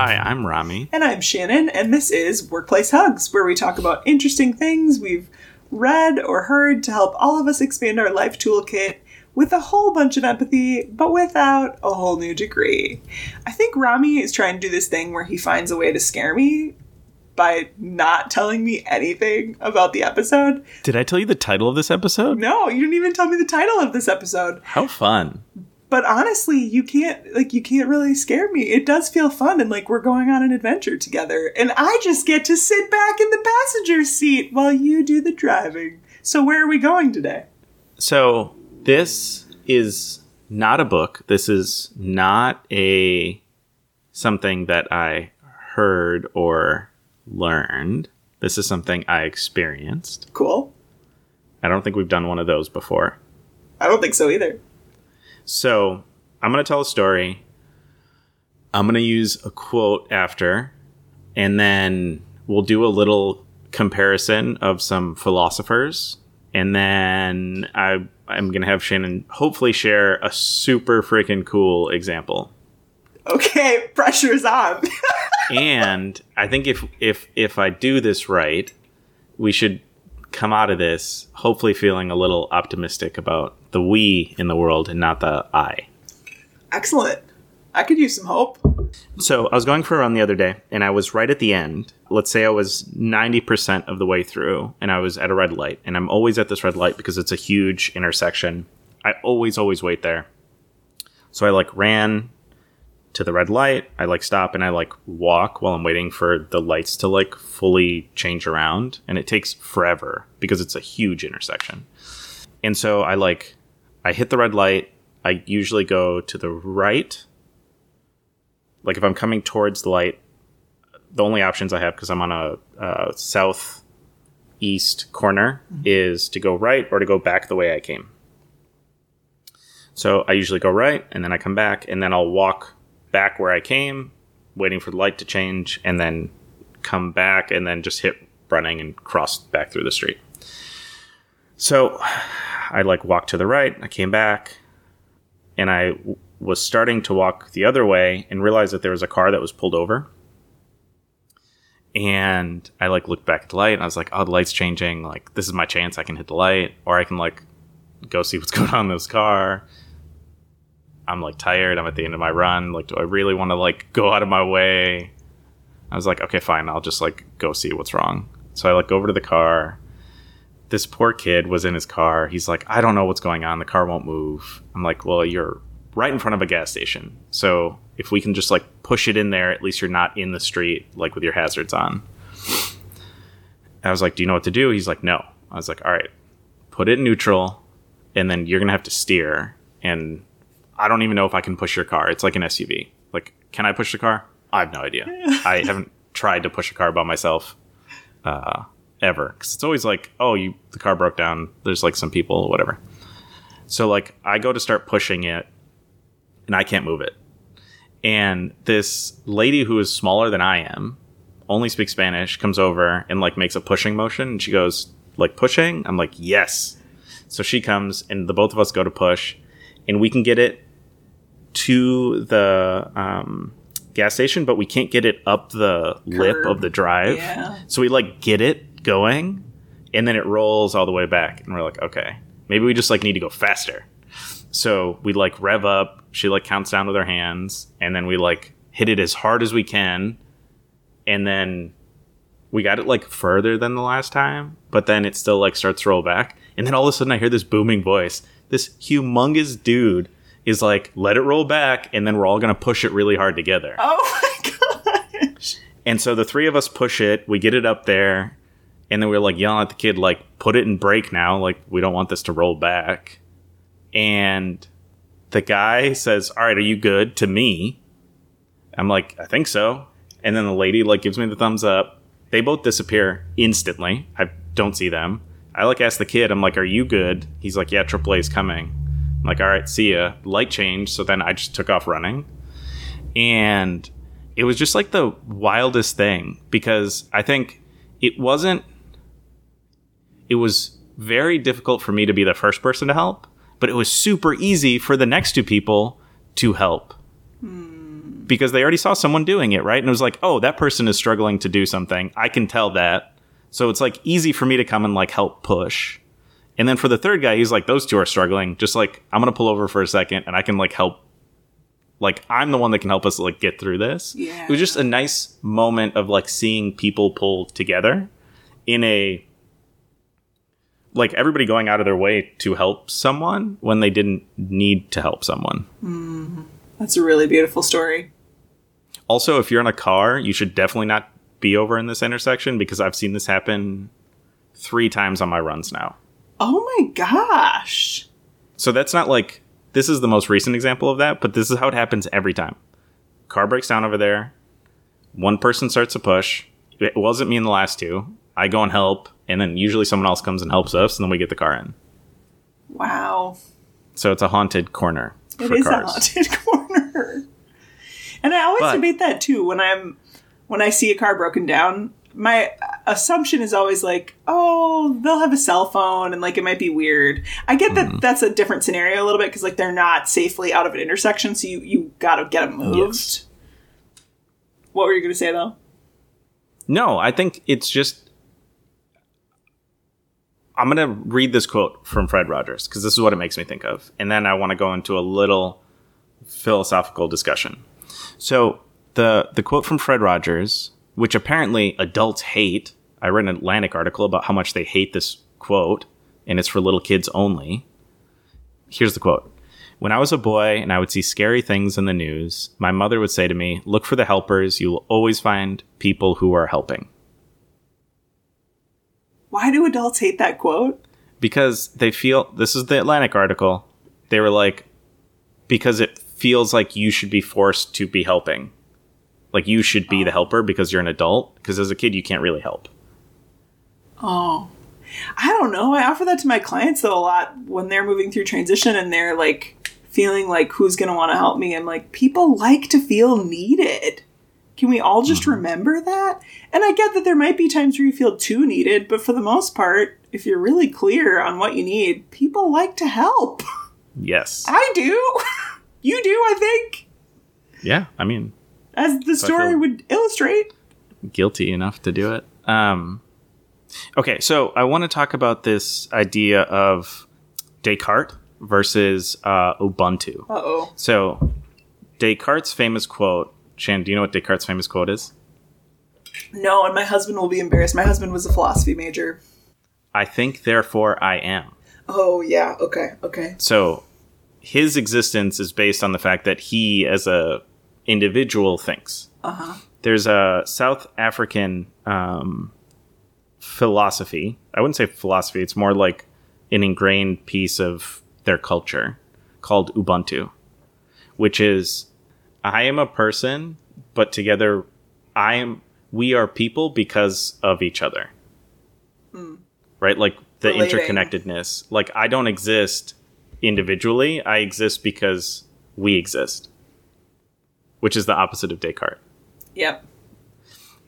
Hi, I'm Rami. And I'm Shannon, and this is Workplace Hugs, where we talk about interesting things we've read or heard to help all of us expand our life toolkit with a whole bunch of empathy, but without a whole new degree. I think Rami is trying to do this thing where he finds a way to scare me by not telling me anything about the episode. Did I tell you the title of this episode? No, you didn't even tell me the title of this episode. How fun. But honestly, you can't like you can't really scare me. It does feel fun and like we're going on an adventure together. And I just get to sit back in the passenger seat while you do the driving. So where are we going today? So, this is not a book. This is not a something that I heard or learned. This is something I experienced. Cool. I don't think we've done one of those before. I don't think so either. So, I'm going to tell a story. I'm going to use a quote after, and then we'll do a little comparison of some philosophers. And then I, I'm going to have Shannon hopefully share a super freaking cool example. Okay, pressure's on. and I think if if if I do this right, we should come out of this hopefully feeling a little optimistic about the we in the world and not the I. Excellent. I could use some hope. So I was going for a run the other day and I was right at the end. Let's say I was 90% of the way through and I was at a red light. And I'm always at this red light because it's a huge intersection. I always, always wait there. So I like ran to the red light. I like stop and I like walk while I'm waiting for the lights to like fully change around. And it takes forever because it's a huge intersection. And so I like, I hit the red light. I usually go to the right. Like if I'm coming towards the light, the only options I have because I'm on a uh, south east corner mm-hmm. is to go right or to go back the way I came. So I usually go right and then I come back and then I'll walk back where I came, waiting for the light to change, and then come back and then just hit running and cross back through the street. So I like walked to the right, I came back, and I w- was starting to walk the other way and realized that there was a car that was pulled over. And I like looked back at the light and I was like, oh, the light's changing. Like, this is my chance. I can hit the light or I can like go see what's going on in this car. I'm like tired. I'm at the end of my run. Like, do I really want to like go out of my way? I was like, okay, fine. I'll just like go see what's wrong. So I like go over to the car. This poor kid was in his car. He's like, I don't know what's going on. The car won't move. I'm like, well, you're right in front of a gas station. So if we can just like push it in there, at least you're not in the street like with your hazards on. I was like, do you know what to do? He's like, no. I was like, all right, put it in neutral, and then you're gonna have to steer and I don't even know if I can push your car. It's like an SUV. Like, can I push the car? I have no idea. I haven't tried to push a car by myself uh, ever because it's always like, oh, you the car broke down. There's like some people, whatever. So like, I go to start pushing it, and I can't move it. And this lady who is smaller than I am, only speaks Spanish, comes over and like makes a pushing motion. And she goes, like pushing? I'm like, yes. So she comes and the both of us go to push and we can get it to the um, gas station, but we can't get it up the Curb. lip of the drive. Yeah. So we like get it going, and then it rolls all the way back, and we're like, okay, maybe we just like need to go faster. So we like rev up. She like counts down with her hands, and then we like hit it as hard as we can, and then we got it like further than the last time, but then it still like starts to roll back, and then all of a sudden I hear this booming voice. This humongous dude is like, let it roll back, and then we're all gonna push it really hard together. Oh my gosh. And so the three of us push it, we get it up there, and then we're like yelling at the kid, like, put it in brake now, like we don't want this to roll back. And the guy says, All right, are you good to me? I'm like, I think so. And then the lady like gives me the thumbs up. They both disappear instantly. I don't see them. I like ask the kid, I'm like, Are you good? He's like, Yeah, AAA is coming. I'm like, all right, see ya. Light change. So then I just took off running. And it was just like the wildest thing because I think it wasn't, it was very difficult for me to be the first person to help, but it was super easy for the next two people to help. Hmm. because they already saw someone doing it, right? And it was like, oh, that person is struggling to do something. I can tell that. So it's like easy for me to come and like help push. And then for the third guy, he's like, those two are struggling. Just like, I'm going to pull over for a second and I can like help. Like, I'm the one that can help us like get through this. Yeah. It was just a nice moment of like seeing people pull together in a like everybody going out of their way to help someone when they didn't need to help someone. Mm-hmm. That's a really beautiful story. Also, if you're in a car, you should definitely not be over in this intersection because I've seen this happen three times on my runs now. Oh my gosh. So that's not like this is the most recent example of that, but this is how it happens every time. Car breaks down over there. One person starts to push. It wasn't me in the last two. I go and help, and then usually someone else comes and helps us, and then we get the car in. Wow. So it's a haunted corner It is cars. a haunted corner. And I always But- debate that too when I'm when I see a car broken down. My assumption is always like, oh, they'll have a cell phone and like it might be weird. I get that Mm-hmm. that's a different scenario a little bit because like they're not safely out of an intersection, so you you got to get them moved. Yes. What were you going to say though? No, I think it's just. I'm going to read this quote from Fred Rogers because this is what it makes me think of. And then I want to go into a little philosophical discussion. So, the, the quote from Fred Rogers, which apparently adults hate, I read an Atlantic article about how much they hate this quote, and it's for little kids only. Here's the quote When I was a boy and I would see scary things in the news, my mother would say to me, Look for the helpers. You will always find people who are helping. Why do adults hate that quote? Because they feel this is the Atlantic article. They were like, because it feels like you should be forced to be helping. Like you should be the oh. helper because you're an adult. Because as a kid, you can't really help. Oh. I don't know. I offer that to my clients though a lot when they're moving through transition and they're like feeling like who's going to want to help me. I'm like, people like to feel needed. Can we all just remember that? And I get that there might be times where you feel too needed, but for the most part, if you're really clear on what you need, people like to help. Yes. I do. you do, I think, Yeah. I mean, as the story would illustrate. guilty enough to do it. Um, okay, so I want to talk about this idea of Descartes versus uh, Ubuntu. Oh. So, Descartes' famous quote. Shan, do you know what Descartes' famous quote is? No, and my husband will be embarrassed. My husband was a philosophy major. I think, therefore I am. Oh, yeah. Okay. Okay. So, his existence is based on the fact that he, as a individual, thinks. Uh huh. There's a South African um, philosophy. I wouldn't say philosophy. It's more like an ingrained piece of their culture called Ubuntu, which is I am a person, but together I am. We are people because of each other. Hmm. Right, like the Relating. interconnectedness. Like I don't exist individually. I exist because we exist, which is the opposite of Descartes. Yep.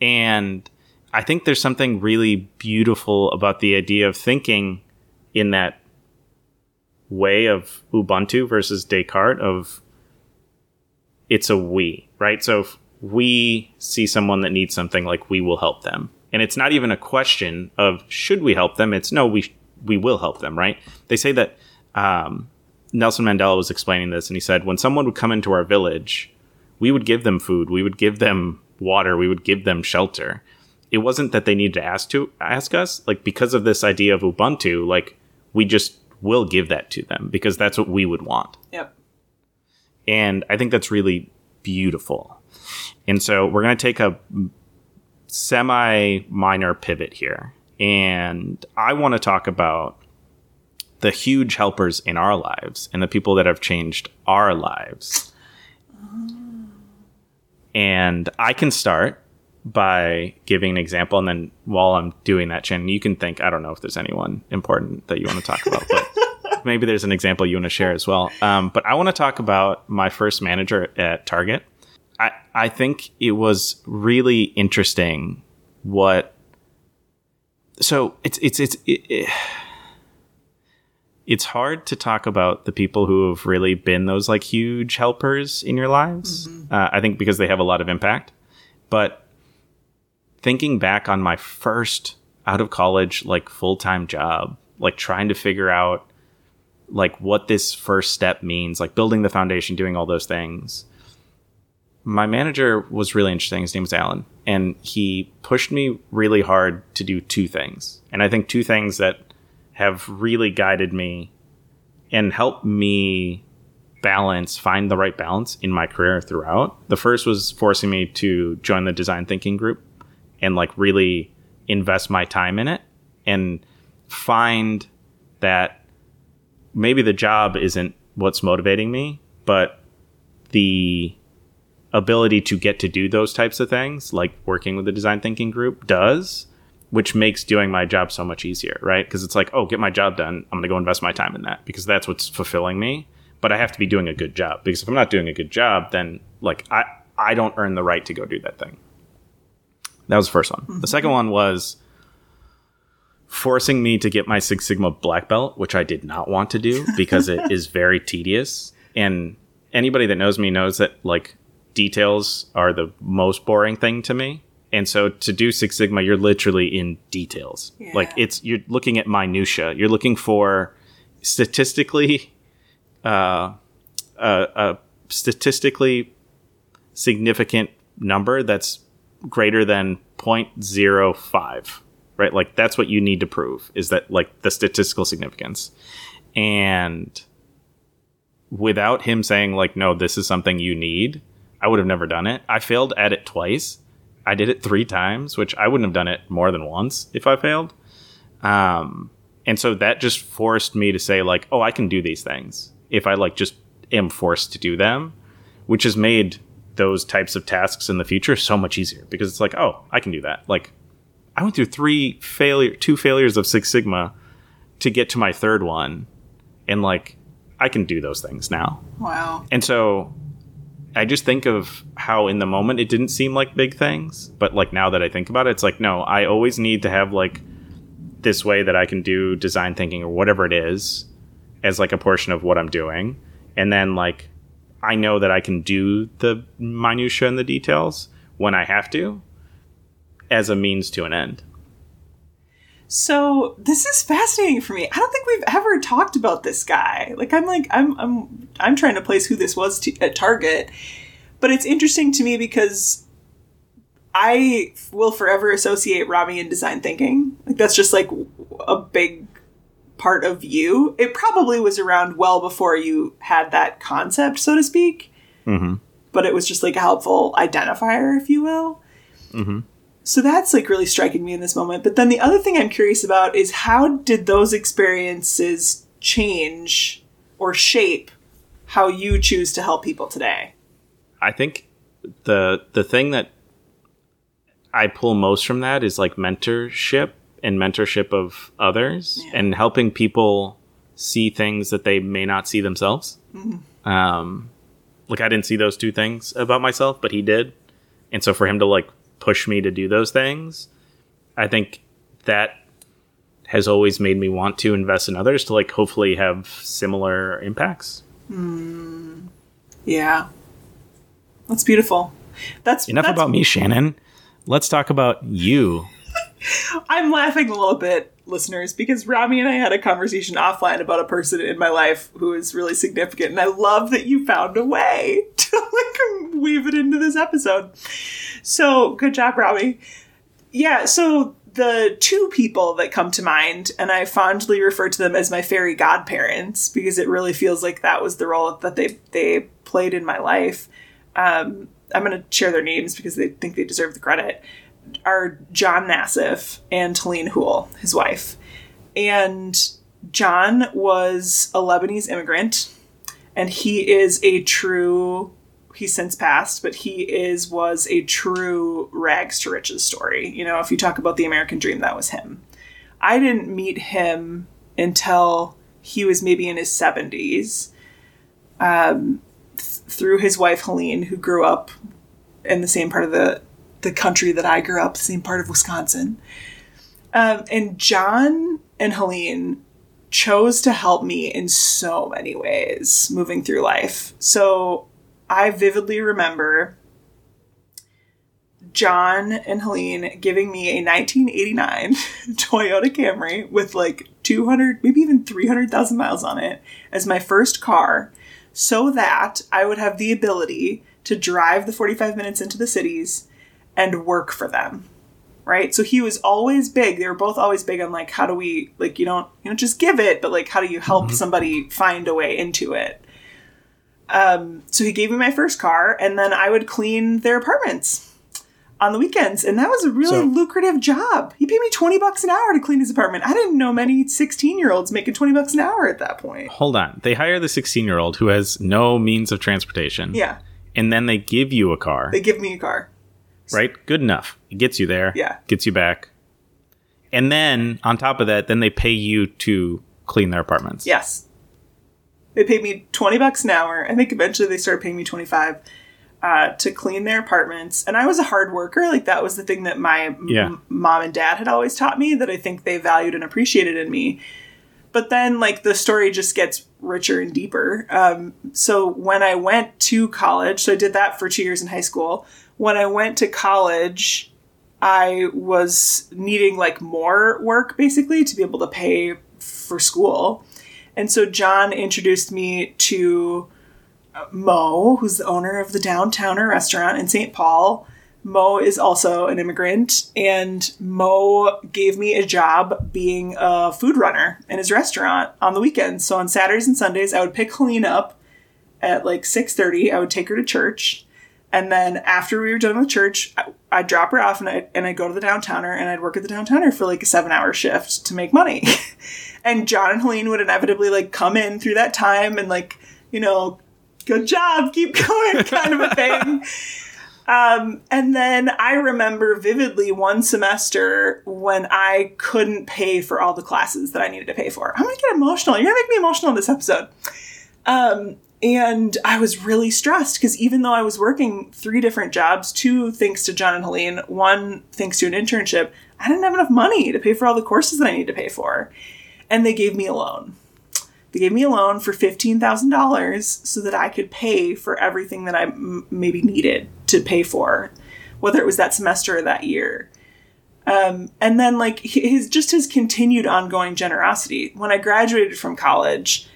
And I think there's something really beautiful about the idea of thinking in that way of Ubuntu versus Descartes of it's a we, right? So if we see someone that needs something like we will help them. And it's not even a question of should we help them? It's no, we we will help them, right? They say that um, Nelson Mandela was explaining this, and he said when someone would come into our village, we would give them food, we would give them water, we would give them shelter. It wasn't that they needed to ask to ask us, like because of this idea of Ubuntu, like we just will give that to them because that's what we would want. Yep. And I think that's really beautiful. And so we're going to take a semi minor pivot here. And I want to talk about the huge helpers in our lives and the people that have changed our lives. Ah. And I can start by giving an example. And then while I'm doing that, Shannon, you can think, I don't know if there's anyone important that you want to talk about, but maybe there's an example you want to share as well. Um, but I want to talk about my first manager at Target. I, I think it was really interesting what. So it's it's it's it, it- it's hard to talk about the people who have really been those like huge helpers in your lives. Uh, I think because they have a lot of impact. But thinking back on my first out of college like full time job, like trying to figure out like what this first step means, like building the foundation, doing all those things. My manager was really interesting. His name was Alan, and he pushed me really hard to do two things. And I think two things that have really guided me and helped me balance, find the right balance in my career throughout. The first was forcing me to join the design thinking group and like really invest my time in it and find that maybe the job isn't what's motivating me, but the ability to get to do those types of things, like working with the design thinking group, does, which makes doing my job so much easier, right? Because it's like, oh, get my job done. I'm going to go invest my time in that because that's what's fulfilling me. But I have to be doing a good job because if I'm not doing a good job, then like I, I don't earn the right to go do that thing. That was the first one. The second one was forcing me to get my Six Sigma black belt, which I did not want to do because it is very tedious. And anybody that knows me knows that like details are the most boring thing to me. And so to do Six Sigma, you're literally in details. Yeah. Like it's you're looking at minutia. You're looking for statistically uh, a, a statistically significant number that's greater than 0.05 right? Like that's what you need to prove is that like the statistical significance. And without him saying like no this is something you need i would have never done it. I failed at it twice. I did it three times which i wouldn't have done it more than once if i failed. Um and so that just forced me to say like oh i can do these things if i like just am forced to do them which has made those types of tasks in the future so much easier because it's like oh i can do that like i went through three failure two failures of six sigma to get to my third one and like i can do those things now Wow. and so I just think of how in the moment it didn't seem like big things, but like now that I think about it, it's like, no, I always need to have like this way that I can do design thinking or whatever it is as like a portion of what I'm doing. And then like I know that I can do the minutia and the details when I have to as a means to an end. So this is fascinating for me. I don't think we've ever talked about this guy. Like I'm like I'm I'm I'm trying to place who this was to, at Target, but it's interesting to me because I will forever associate Rami and design thinking. Like that's just like a big part of you. It probably was around well before you had that concept, so to speak. Mm-hmm. But it was just like a helpful identifier, if you will. Mm-hmm. So that's like really striking me in this moment. But then the other thing I'm curious about is how did those experiences change or shape how you choose to help people today? I think the the thing that I pull most from that is like mentorship and mentorship of others Yeah. and helping people see things that they may not see themselves. Um, like I didn't see those two things about myself, but he did, and so for him to like push me to do those things, I think that has always made me want to invest in others to like hopefully have similar impacts. Yeah. That's beautiful. That's Enough that's- about me, Shannon. Let's talk about you. I'm laughing a little bit, listeners, because Rami and I had a conversation offline about a person in my life who is really significant, and I love that you found a way to like weave it into this episode. So good job, Rami. Yeah, so the two people that come to mind, and I fondly refer to them as my fairy godparents because it really feels like that was the role that they they played in my life. Um, I'm going to share their names because they think they deserve the credit. Are John Nassif and Helene Hool, his wife. And John was a Lebanese immigrant, and he is a true. He's since passed, but he is was a true rags to riches story. You know, if you talk about the American dream, that was him. I didn't meet him until he was maybe in his seventies. Um, th- through his wife Helene, who grew up in the same part of the the country that I grew up, same part of Wisconsin. Um, and John and Helene chose to help me in so many ways moving through life. So I vividly remember John and Helene giving me a 1989 Toyota Camry with like 200, maybe even 300,000 miles on it as my first car so that I would have the ability to drive the 45 minutes into the cities and work for them. Right? So he was always big. They were both always big on like how do we like you don't you don't just give it, but like how do you help somebody find a way into it? Um, so he gave me my first car, and then I would clean their apartments on the weekends, and that was a really So- lucrative job. He paid me twenty bucks an hour to clean his apartment. I didn't know many sixteen year olds making twenty bucks an hour at that point. Hold on. They hire the 16 year old who has no means of transportation. Yeah, And then they give you a car, they give me a car. Right? Good enough. It gets you there. Yeah. Gets you back. And then on top of that, then they pay you to clean their apartments. Yes, they paid me twenty bucks an hour. I think eventually they started paying me twenty five. Uh, to clean their apartments, and I was a hard worker. Like that was the thing that my m- mom and dad had always taught me that I think they valued and appreciated in me. But then, like, the story just gets richer and deeper. Um, so, when I went to college, so I did that for two years in high school. When I went to college, I was needing like more work basically to be able to pay for school. And so, John introduced me to uh, Mo, who's the owner of the Downtowner restaurant in St. Paul. Mo is also an immigrant, and Mo gave me a job being a food runner in his restaurant on the weekends. So on Saturdays and Sundays, I would pick Helene up at like six thirty. I would take her to church, and then after we were done with church, I'd drop her off and I and I'd go to the Downtowner and I'd work at the Downtowner for like a seven hour shift to make money. and John and Helene would inevitably like come in through that time and like you know, good job, keep going, kind of a thing. Um, and then I remember vividly one semester when I couldn't pay for all the classes that I needed to pay for. I'm gonna get emotional. You're gonna make me emotional in this episode. Um, and I was really stressed because even though I was working three different jobs, two thanks to John and Helene, one thanks to an internship, I didn't have enough money to pay for all the courses that I needed to pay for. And they gave me a loan. They gave me a loan for $15,000 so that I could pay for everything that I m- maybe needed to pay for, whether it was that semester or that year. Um, and then, like, his just his continued ongoing generosity. When I graduated from college,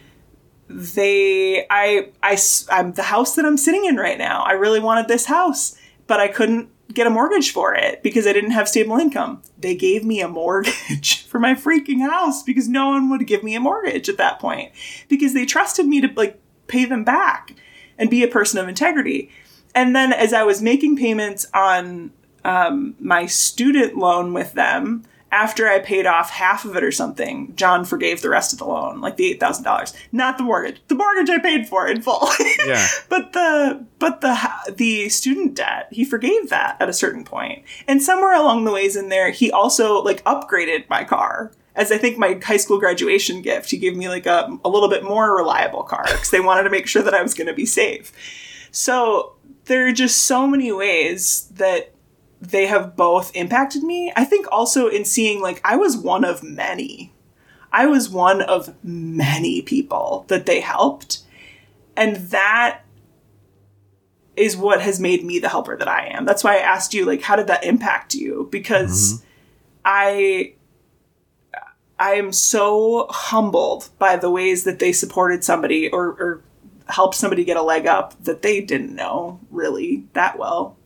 they I I I'm the house that I'm sitting in right now. I really wanted this house, but I couldn't get a mortgage for it because I didn't have stable income. They gave me a mortgage for my freaking house because no one would give me a mortgage at that point because they trusted me to like pay them back and be a person of integrity. And then as I was making payments on um, my student loan with them, after I paid off half of it or something, John forgave the rest of the loan, like the eight thousand dollars, not the mortgage. The mortgage I paid for in full. Yeah. but the but the the student debt, he forgave that at a certain point, and somewhere along the ways in there, he also like upgraded my car. As I think my high school graduation gift, he gave me like a, a little bit more reliable car because they wanted to make sure that I was going to be safe. So there are just so many ways that they have both impacted me. I think also in seeing like I was one of many. I was one of many people that they helped. And that is what has made me the helper that I am. That's why I asked you like how did that impact you? Because mm-hmm. I I am so humbled by the ways that they supported somebody or, or helped somebody get a leg up that they didn't know really that well.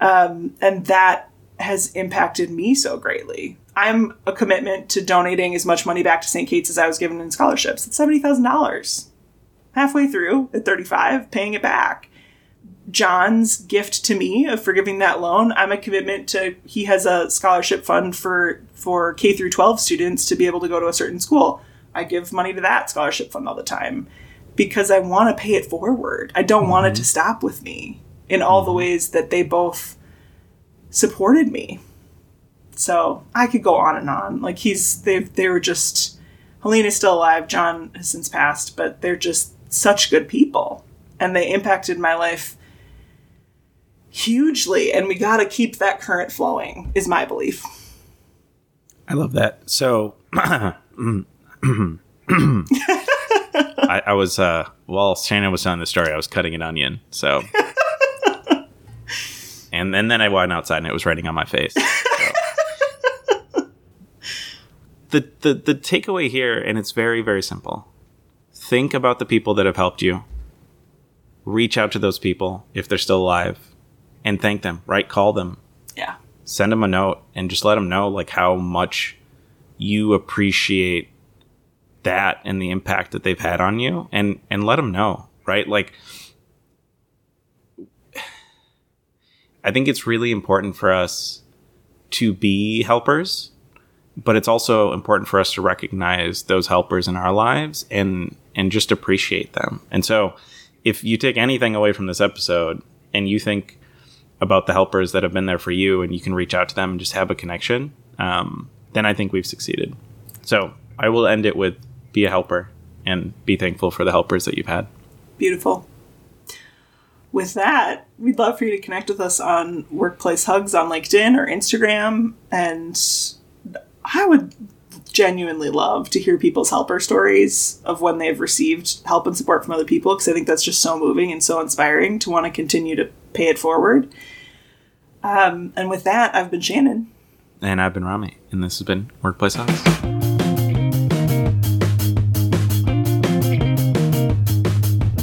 Um, and that has impacted me so greatly. I'm a commitment to donating as much money back to St. Kate's as I was given in scholarships. It's $70,000. Halfway through at 35, paying it back. John's gift to me of forgiving that loan, I'm a commitment to he has a scholarship fund for for K through 12 students to be able to go to a certain school. I give money to that scholarship fund all the time because I want to pay it forward. I don't want it to stop with me in all the ways that they both supported me. So I could go on and on. Like he's they they were just Helene is still alive. John has since passed, but they're just such good people, and they impacted my life hugely. And we got to keep that current flowing. Is my belief. I love that. So, I, I was uh, while Shannon was telling the story, I was cutting an onion. So, and and then I went outside and it was raining on my face. So. the the the takeaway here, and it's very very simple. Think about the people that have helped you. Reach out to those people if they're still alive, and thank them. Right, call them, Yeah. send them a note, and just let them know like how much you appreciate that and the impact that they've had on you and and let them know right like i think it's really important for us to be helpers but it's also important for us to recognize those helpers in our lives and and just appreciate them. And so if you take anything away from this episode and you think about the helpers that have been there for you and you can reach out to them and just have a connection um, then i think we've succeeded. So i will end it with be a helper and be thankful for the helpers that you've had. Beautiful. With that, we'd love for you to connect with us on Workplace Hugs on LinkedIn or Instagram. And I would genuinely love to hear people's helper stories of when they've received help and support from other people because I think that's just so moving and so inspiring to want to continue to pay it forward. Um, and with that, I've been Shannon. and i've been rami and this has been workplace Hugs.